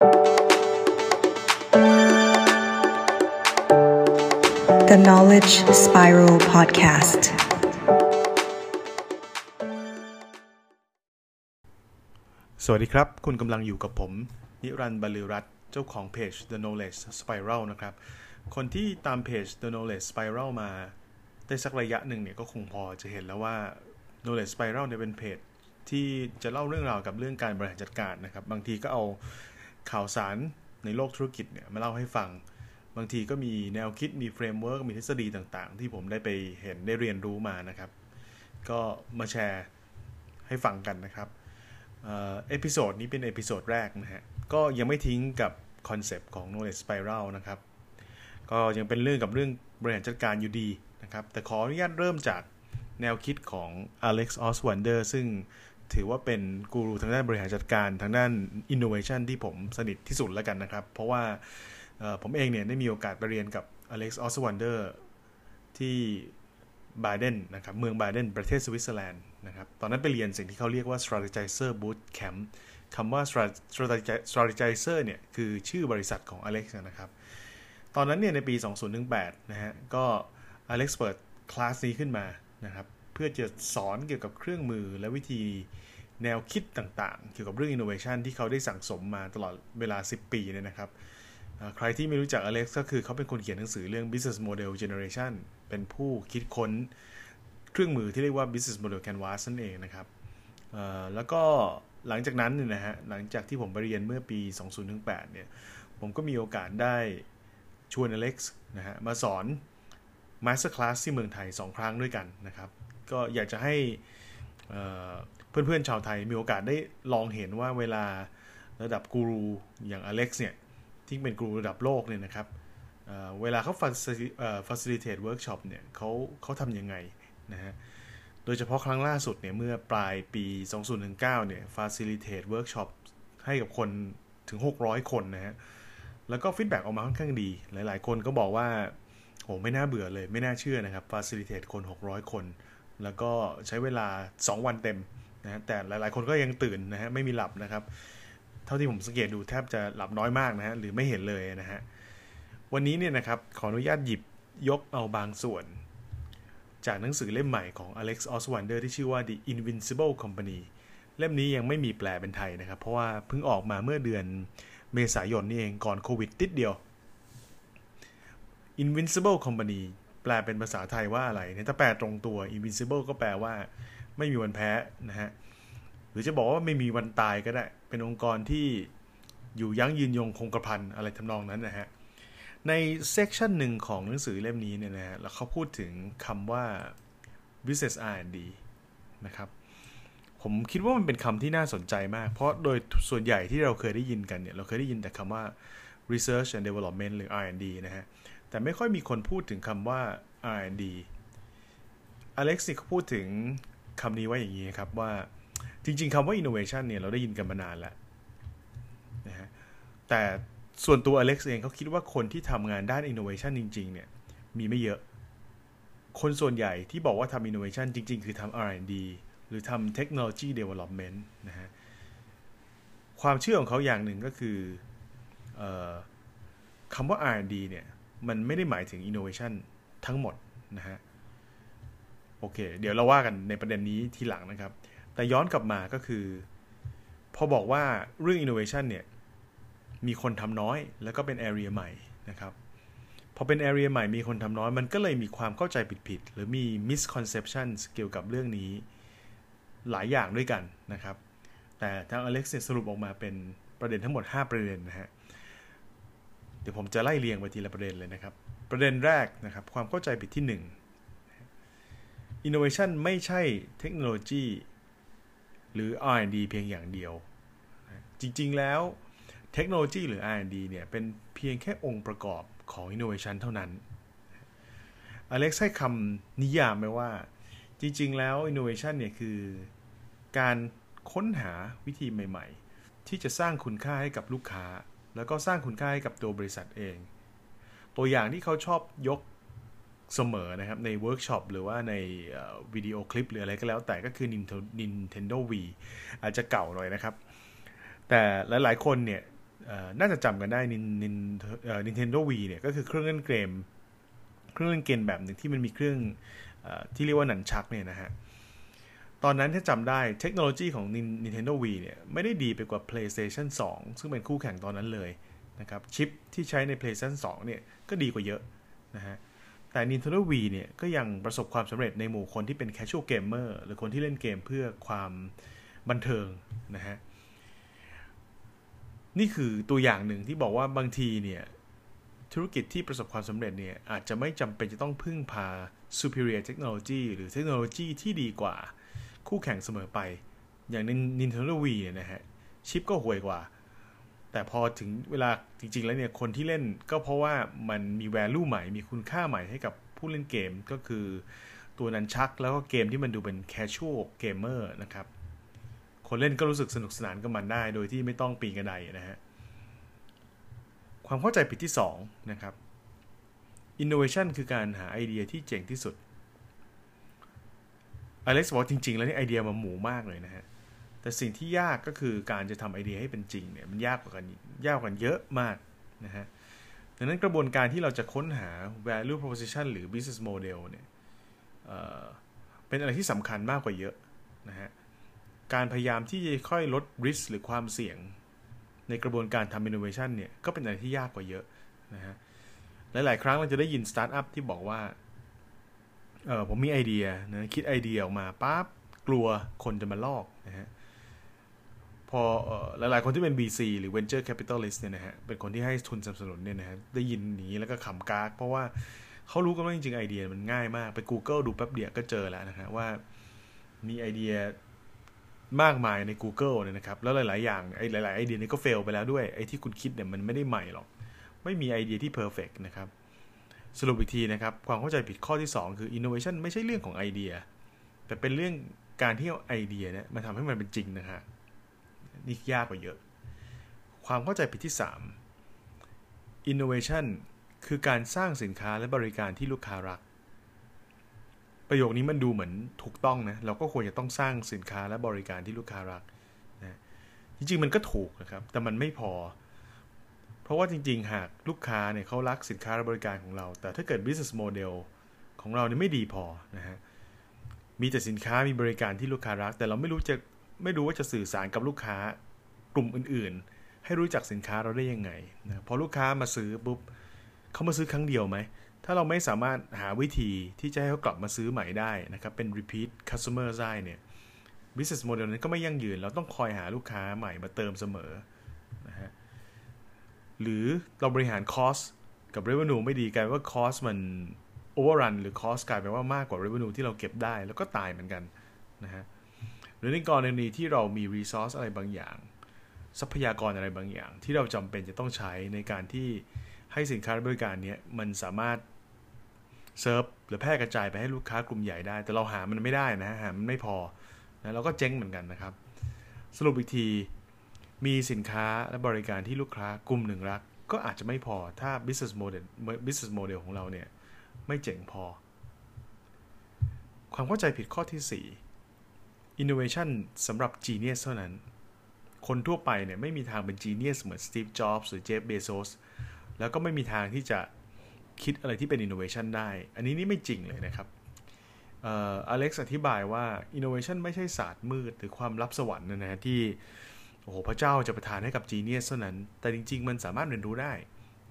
The Knowledge Spiral Podcast. สวัสดีครับ คุณกำลังอยู่กับผม นิรันดร์บริรัตน์เจ้าของเพจ The Knowledge Spiral นะครับ คนที่ตามเพจ The Knowledge Spiral มา ได้สักระยะหนึ่งเนี่ยก็คงพอจะเห็นแล้วว่า Knowledge Spiral เนี่ยเป็นเพจที่จะเล่าเรื่องราวกับเรื่องการบริหารจัดการนะครับ บางทีก็เอา ข่าวสารในโลกธุรกิจเนี่ยมาเล่าให้ฟัง บางทีก็มีแนวคิดมี framework มีทฤษฎีต่างๆ ที่ผมได้ไปเห็นได้เรียนรู้มานะครับ ก็มาแชร์ให้ฟังกันนะครับ episode นี้เป็น episode แรกนะฮะ ก็ยังไม่ทิ้งกับ concept ของ knowledge spiral นะครับ ก็ยังเป็นเรื่องกับเรื่องบริหารจัดการอยู่ดีนะครับ แต่ขออนุญาตเริ่มจากแนวคิดของ Alex Oswander ซึ่ง ถือว่าเป็นกูรูทางด้านบริหารจัดการทางด้าน innovation ที่ผมสนิทที่สุดแล้วกันนะครับ เพราะว่าผมเองเนี่ยได้มีโอกาสไปเรียนกับ Alex Oswander ที่บาเดนนะครับเมืองบาเดนประเทศสวิตเซอร์แลนด์นะครับตอนนั้นไปเรียนสิ่งที่เขาเรียกว่า strategizer boot camp คำว่า strategizer เนี่ยคือชื่อบริษัทของ Alex นะครับ ตอนนั้นเนี่ยในปี 2018 นะฮะก็ Alex เปิดคลาสนี้ขึ้นมานะครับ พื่อจะสอนเกี่ยวกับเครื่องมือและวิธีแนวคิดต่างๆ เกี่ยวกับเรื่อง innovation ที่เขาได้สั่งสมมาตลอดเวลา 10 ปีเนี่ยนะครับ ใครที่ไม่รู้จัก Alex ก็คือเขาเป็นคนเขียนหนังสือเรื่อง business model generation เป็นผู้คิดค้นเครื่องมือที่เรียกว่า business model canvas นั่นเองนะครับ แล้วก็หลังจากนั้นเนี่ยนะฮะ หลังจากที่ผมไปเรียนเมื่อปี 2018 เนี่ย ผมก็มีโอกาสได้ชวนอเล็กซ์นะฮะมาสอน Master Class ที่เมืองไทย 2 ครั้งด้วยกันนะครับ ก็อยากจะให้เพื่อนๆชาวไทยมีโอกาสได้ลองเห็นว่าเวลาระดับกูรูอย่างอเล็กซ์เนี่ยที่เป็นกูรูระดับโลกเนี่ยนะครับเวลาเขา facilitate workshop เนี่ยเขาเขาทำยังไงนะฮะโดยเฉพาะครั้งล่าสุดเนี่ยเมื่อปลายปี 2019เนี่ย facilitate workshop ให้กับคนถึง 600 คนนะฮะแล้วก็ feedback ออกมาค่อนข้างดี หลายๆ คนก็บอกว่าโอ้ไม่น่าเบื่อเลยไม่น่าเชื่อนะครับ facilitate คน 600 คน แล้วก็ใช้เวลา 2 วันเต็มนะฮะแต่หลายๆ คนก็ยังตื่นนะฮะไม่มีหลับนะครับ เท่าที่ผมสังเกตดูแทบจะหลับน้อยมากนะฮะหรือไม่เห็นเลยนะฮะวันนี้เนี่ยนะครับขออนุญาตหยิบยกเอาบางส่วน จากหนังสือเล่มใหม่ของ Alex Oswander ที่ชื่อว่า The Invincible Company เล่มนี้ยังไม่มีแปลเป็นไทยนะครับ เพราะว่าเพิ่งออกมาเมื่อเดือนเมษายนนี่เองก่อนโควิดติดเดียว Invincible Company แปลเป็นภาษาไทยว่าอะไรเนี่ยถ้าแปลตรงตัว Invincible ก็แปลว่า ไม่มีวันแพ้นะฮะหรือจะบอกว่าไม่มีวันตายก็ได้ เป็นองค์กรที่อยู่ยั้งยืนยงคงกระพันอะไรทำนองนั้นนะฮะในเซกชันหนึ่งของหนังสือเล่มนี้เนี่ยนะฮะแล้วเขาพูดถึงคำว่า business R&D นะครับผมคิดว่ามันเป็นคำที่น่าสนใจมาก เพราะโดยส่วนใหญ่ที่เราเคยได้ยินกันเนี่ย เราเคยได้ยินแต่คำว่า research and development หรือ R&D นะฮะ แต่ไม่ค่อยมีคนพูดถึงคำว่า R&D อเล็กซ์นี่เขาพูดถึงคำนี้ว่าอย่างนี้ครับว่าจริงๆคำว่า innovation เนี่ยเราได้ยินกันมานานแล้วนะฮะแต่ส่วนตัวอเล็กซ์เองเขาคิดว่าคนที่ทำงานด้าน innovation จริง ๆ เนี่ย มีไม่เยอะ คนส่วนใหญ่ที่บอกว่าทำ innovation จริง ๆ คือทำ R&D หรือทำ technology development นะฮะความเชื่อของเขาอย่างหนึ่งก็คืออคำว่า R&D เนี่ย มันไม่ได้หมายถึง innovation ทั้งหมดนะฮะ โอเค เดี๋ยวเราว่ากันในประเด็นนี้ทีหลังนะครับ แต่ย้อนกลับมาก็คือ พอบอกว่าเรื่อง innovation เนี่ย มีคนทำน้อย แล้วก็เป็น area ใหม่นะครับพอเป็น area ใหม่มีคนทำน้อย มันก็เลยมีความเข้าใจผิดๆหรือมี misconception เกี่ยวกับเรื่องนี้ หลายอย่างด้วยกันนะครับ แต่ทางอเล็กซ์สรุปออกมาเป็นประเด็นทั้งหมด 5 ประเด็นนะฮะ เดี๋ยวผมจะไล่เรียงไปทีละประเด็นเลยนะครับ ประเด็นแรกนะครับ ความเข้าใจผิดที่ 1 innovation ไม่ใช่เทคโนโลยีหรือ R&D เพียงอย่างเดียว จริงๆแล้วเทคโนโลยีหรือ R&D เนี่ย เป็นเพียงแค่องค์ประกอบของ innovation เท่านั้น อเล็กซ์ให้คำนิยามไว้ว่า จริงๆ แล้ว innovation เนี่ย คือการค้นหาวิธีใหม่ ๆ ที่จะสร้างคุณค่าให้กับลูกค้า แล้วก็สร้างคุณค่าให้กับตัวบริษัทเอง ตัวอย่างที่เขาชอบยกเสมอนะครับ ในเวิร์กช็อปหรือว่าในวิดีโอคลิปหรืออะไรก็แล้วแต่ก็คือ Nintendo Wii อาจจะเก่าหน่อยนะครับ แต่หลาย ๆ คนเนี่ยน่าจะจำกันได้นินนิน Nintendo Wii เนี่ยก็คือเครื่องเล่นเกม เครื่องเล่นเกมแบบหนึ่งที่มันมีเครื่องที่เรียกว่า Nunchuk เนี่ยนะฮะ ตอนนั้นถ้าจำได้เทคโนโลยีของ Nintendo Wii เนี่ยไม่ได้ดีไปกว่า PlayStation 2 ซึ่งเป็นคู่แข่งตอนนั้นเลยนะครับชิปที่ใช้ใน PlayStation 2 เนี่ยก็ดีกว่าเยอะนะฮะแต่ Nintendo Wii เนี่ยก็ยังประสบความสำเร็จในหมู่คนที่เป็น casual gamer หรือคนที่เล่นเกมเพื่อความบันเทิงนะฮะนี่คือตัวอย่างหนึ่งที่บอกว่าบางทีเนี่ยธุรกิจที่ประสบความสำเร็จเนี่ยอาจจะไม่จำเป็นจะต้องพึ่งพา superior technology หรือเทคโนโลยีที่ดีกว่า คู่แข่งเสมอไป อย่าง Nintendo Wii เนี่ยนะฮะชิปก็ห่วยกว่า แต่พอถึงเวลาจริง ๆ แล้วเนี่ยคนที่เล่นก็เพราะว่ามันมี value ใหม่ มีคุณค่าใหม่ให้กับผู้เล่นเกมก็คือตัวนั้นชัก แล้วก็เกมที่มันดูเป็น casual gamer นะครับ คนเล่นก็รู้สึกสนุกสนานกับมันได้ โดยที่ไม่ต้องปีนกระไดนะฮะความเข้าใจผิดที่2นะครับ innovation คือการหาไอเดียที่เจ๋งที่สุด อเล็กซ์บอกจริง ๆ แล้วนี่ไอเดียมันหมูมากเลยนะฮะ แต่สิ่งที่ยากก็คือการจะทำไอเดียให้เป็นจริงเนี่ยมันยากกว่ากันยากกว่าเยอะมากนะฮะ ดังนั้นกระบวนการที่เราจะค้นหา value proposition หรือ business model เนี่ยเป็นอะไรที่สำคัญมากกว่าเยอะนะฮะ การพยายามที่จะค่อยลด risk หรือความเสี่ยง ในกระบวนการทำ innovation เนี่ยก็เป็นอะไรที่ยากกว่าเยอะนะฮะ หลาย ๆ ครั้งเราจะได้ยินสตาร์ทอัพที่บอกว่า เออผมมีไอเดียนะคิดไอเดียออกมาปั๊บกลัวคนจะมาลอกนะฮะพอหลาย ๆ คนที่เป็น VC หรือ Venture Capitalist เนี่ยนะฮะเป็นคนที่ให้ทุนสนับสนุนเนี่ยนะฮะได้ยินนี้แล้วก็ขำกาก เพราะว่าเขารู้กันว่าจริง ๆ ไอเดียมันง่ายมาก ไป Google ดูแป๊บเดียวก็เจอแล้วนะฮะว่ามีไอเดียมากมายใน Google เนี่ยนะครับ แล้วหลาย ๆ อย่างไอ้หลาย ๆ ไอเดียนี้ก็เฟลไปแล้วด้วยไอ้ที่คุณคิดเนี่ยมันไม่ได้ใหม่หรอก ไม่มีไอเดียที่เพอร์เฟกนะครับ สรุปอีกทีนะครับ ความเข้าใจผิดข้อที่ 2 คือ innovation ไม่ใช่เรื่องของไอเดีย แต่เป็นเรื่องการที่เอาไอเดียเนี่ยมาทำให้มันเป็นจริงนะฮะนี่ยากกว่าเยอะ ความเข้าใจผิดที่ 3 innovation คือการสร้างสินค้าและบริการที่ลูกค้ารัก ประโยคนี้มันดูเหมือนถูกต้องนะ เราก็ควรจะต้องสร้างสินค้าและบริการที่ลูกค้ารักนะจริงๆมันก็ถูกนะครับ แต่มันไม่พอ ราะว่าจริง ๆ หากลูกค้าเนี่ยเขารักสินค้าและบริการของเรา แต่ถ้าเกิด business model ของเราเนี่ยไม่ดีพอนะฮะมีแต่สินค้ามีบริการที่ลูกค้ารัก แต่เราไม่รู้จะไม่รู้ว่าจะสื่อสารกับลูกค้ากลุ่มอื่น ๆ ให้รู้จักสินค้าเราได้ยังไงนะพอลูกค้ามาซื้อปุ๊บเขามาซื้อครั้งเดียวไหมถ้าเราไม่สามารถหาวิธีที่จะให้เขากลับมาซื้อใหม่ได้นะครับเป็น repeat customer ได้เนี่ย business model นั้นก็ไม่ยั่งยืน เราต้องคอยหาลูกค้าใหม่มาเติมเสมอ หรือเราบริหาร cost กับ revenue ไม่ดีกลายว่า cost มัน overrun หรือ cost กลายเป็นว่ามากกว่า revenue ที่เราเก็บได้แล้วก็ตายเหมือนกันนะฮะหรือในกรณีที่เรามี resource อะไรบางอย่าง ทรัพยากรอะไรบางอย่าง ที่เราจำเป็นจะต้องใช้ในการที่ให้สินค้าบริการนี้มันสามารถเซิร์ฟหรือแพร่กระจายไปให้ลูกค้ากลุ่มใหญ่ได้ แต่เราหามันไม่ได้นะหามันไม่พอนะเราก็เจ๊งเหมือนกันนะครับ สรุปอีกที มีสินค้าและบริการที่ลูกค้ากลุ่มหนึ่งรัก ก็อาจจะไม่พอถ้า business model business model ของเราเนี่ย ไม่เจ๋งพอ ความเข้าใจผิดข้อที่ 4 innovation สำหรับ genius เท่านั้น คนทั่วไปเนี่ย ไม่มีทางเป็น genius เหมือน Steve Jobs หรือ Jeff Bezos แล้วก็ไม่มีทางที่จะคิดอะไรที่เป็น innovation ได้ อันนี้นี่ไม่จริงเลยนะครับอเล็กซ์อธิบายว่า innovation ไม่ใช่ศาสตร์มืดหรือความลับสวรรค์นะฮะที่ อ้โหพระเจ้าจะประทานให้กับ genius เท่านั้น แต่จริง ๆ มันสามารถเรียนรู้ได้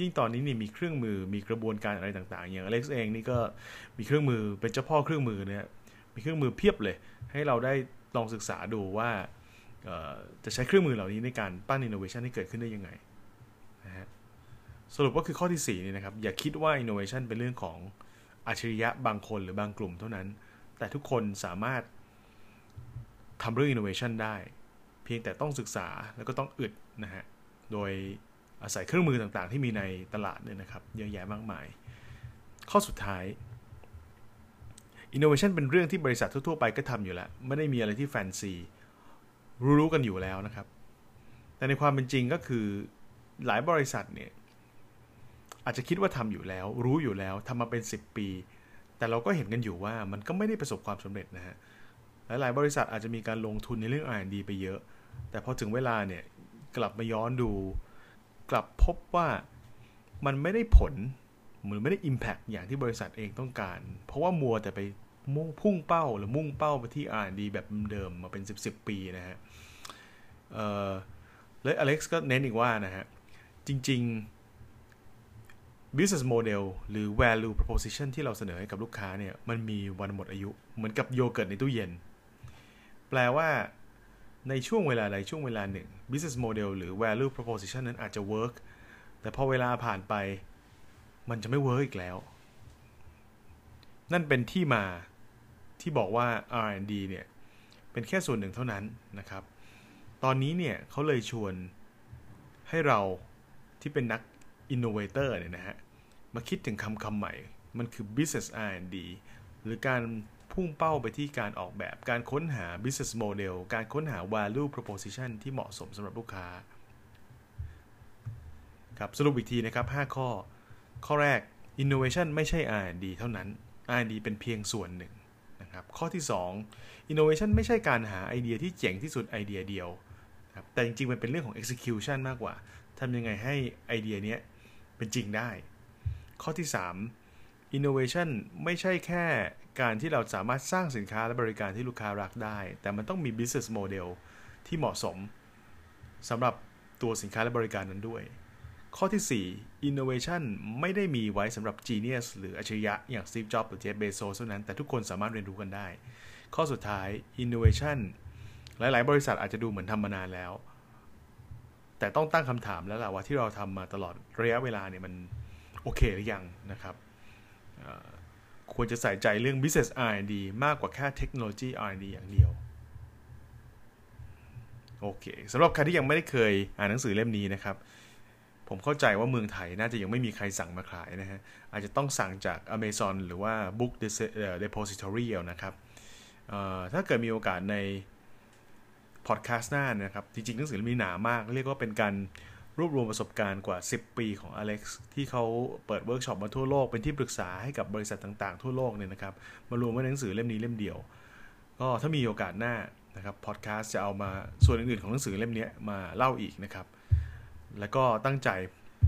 ยิ่งตอนนี้นี่มีเครื่องมือมีกระบวนการอะไรต่างๆ อย่างอเล็กซ์เองนี่ก็มีเครื่องมือเป็นเจ้าพ่อเครื่องมือเนี่ยมีเครื่องมือเพียบเลย ให้เราได้ลองศึกษาดูว่าจะใช้เครื่องมือเหล่านี้ในการปั้น innovation ให้เกิดขึ้นได้ยังไงนะฮะสรุปก็คือข้อที่4นี่นะครับ อย่าคิดว่า innovation เป็นเรื่องของอาชริยะบางคนหรือบางกลุ่มเท่านั้น แต่ทุกคนสามารถทำเรื่อง innovation ได้ เพียงแต่ต้องศึกษาแล้วก็ต้องอึดนะฮะ โดยอาศัยเครื่องมือต่างๆ ที่มีในตลาดเนี่ยนะครับ เยอะแยะมากมาย ข้อสุดท้าย innovation เป็นเรื่องที่บริษัททั่วๆไปก็ทำอยู่แล้ว ไม่ได้มีอะไรที่แฟนซี รู้ๆกันอยู่แล้วนะครับ แต่ในความเป็นจริงก็คือหลายบริษัทเนี่ยอาจจะคิดว่าทำอยู่แล้ว รู้อยู่แล้วทำมาเป็น 10 ปี แต่เราก็เห็นกันอยู่ว่ามันก็ไม่ได้ประสบความสำเร็จนะฮะหลายๆบริษัทอาจจะมีการลงทุนในเรื่อง R&D ไปเยอะ แต่พอถึงเวลาเนี่ยกลับมาย้อนดู กลับพบว่ามันไม่ได้ผลหรือไม่ได้ Impact อย่างที่บริษัทเองต้องการ เพราะว่ามัวแต่ไปมุ่งพุ่งเป้าหรือมุ่งเป้าไปที่ R&D แบบเดิมมาเป็น 10 10ปีนะฮะเออแล้วอเล็กซ์ก็เน้นอีกว่านะฮะ จริง ๆ business model หรือ value proposition ที่เราเสนอให้กับลูกค้าเนี่ย มันมีวันหมดอายุเหมือนกับโยเกิร์ตในตู้เย็น แปลว่า ในช่วงเวลาใดช่วงเวลาหนึ่ง business model หรือ value proposition นั้นอาจจะ work แต่พอเวลาผ่านไปมันจะไม่ work อีกแล้ว นั่นเป็นที่มาที่บอกว่า R&D เนี่ย เป็นแค่ส่วนหนึ่งเท่านั้นนะครับ ตอนนี้เนี่ยเขาเลยชวนให้เราที่เป็นนัก innovator เนี่ยนะฮะ มาคิดถึงคำคำใหม่ มันคือ business R&D หรือการ พุ่งเป้าไปที่การออกแบบการค้นหา business model การค้นหา value proposition ที่เหมาะสมสำหรับลูกค้าครับสรุปอีกทีนะครับ 5 ข้อ ข้อแรก innovation ไม่ใช่ R&D เท่านั้น R&D เป็นเพียงส่วนหนึ่งนะครับข้อที่ 2 innovation ไม่ใช่การหาไอเดียที่เจ๋งที่สุดไอเดียเดียวครับแต่จริงๆ มันเป็นเรื่องของ execution มากกว่าทำยังไงให้ไอเดียนี้เป็นจริงได้ ข้อที่ 3 innovation ไม่ใช่แค่ การที่เราสามารถสร้างสินค้าและบริการที่ลูกค้ารักได้ แต่มันต้องมี business model ที่เหมาะสมสำหรับตัวสินค้าและบริการนั้นด้วย ข้อที่ 4 innovation ไม่ได้มีไว้สำหรับ genius หรืออัจฉริยะอย่าง Steve Jobs หรือ Jeff Bezos เท่านั้น แต่ทุกคนสามารถเรียนรู้กันได้ ข้อสุดท้าย innovation หลาย ๆ บริษัทอาจจะดูเหมือนทำมานานแล้ว แต่ต้องตั้งคำถามแล้วล่ะว่าที่เราทำมาตลอดระยะเวลาเนี่ยมันโอเคหรือยังนะครับ ควรจะใส่ใจเรื่อง business R&D มากกว่าแค่เทคโนโลยี R&D อย่างเดียว โอเคสำหรับใครที่ยังไม่ได้เคยอ่านหนังสือเล่มนี้นะครับ ผมเข้าใจว่าเมืองไทยน่าจะยังไม่มีใครสั่งมาขายนะฮะ อาจจะต้องสั่งจาก Amazon หรือว่า Book Depository นะครับ ถ้าเกิดมีโอกาสในพอดแคสต์หน้านะครับ จริงๆหนังสือเล่มนี้หนามาก เรียกว่าเป็นการ รวบรวมประสบการณ์กว่า 10 ปีของอเล็กซ์ที่เขาเปิดเวิร์กช็อปมาทั่วโลก เป็นที่ปรึกษาให้กับบริษัทต่างๆ ทั่วโลกเนี่ยนะครับ มารวมไว้ในหนังสือเล่มนี้เล่มเดียว ก็ถ้ามีโอกาสหน้านะครับพอดแคสต์จะเอามาส่วนอื่นๆของหนังสือเล่มนี้มาเล่าอีกนะครับ แล้วก็ตั้งใจ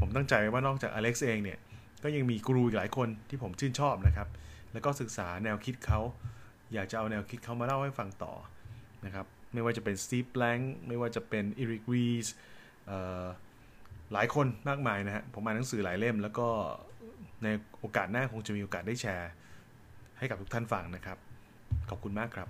ผมตั้งใจว่านอกจากอเล็กซ์เองเนี่ยก็ยังมีกูรูอีกหลายคนที่ผมชื่นชอบนะครับ แล้วก็ศึกษาแนวคิดเขา อยากจะเอาแนวคิดเขามาเล่าให้ฟังต่อนะครับ ไม่ว่าจะเป็น Steve Blank ไม่ว่าจะเป็น Eric Ries หลายคนมากมายนะฮะผมอ่านหนังสือหลายเล่ม แล้วก็ในโอกาสหน้าคงจะมีโอกาสได้แชร์ ให้กับทุกท่านฟังนะครับ ขอบคุณมากครับ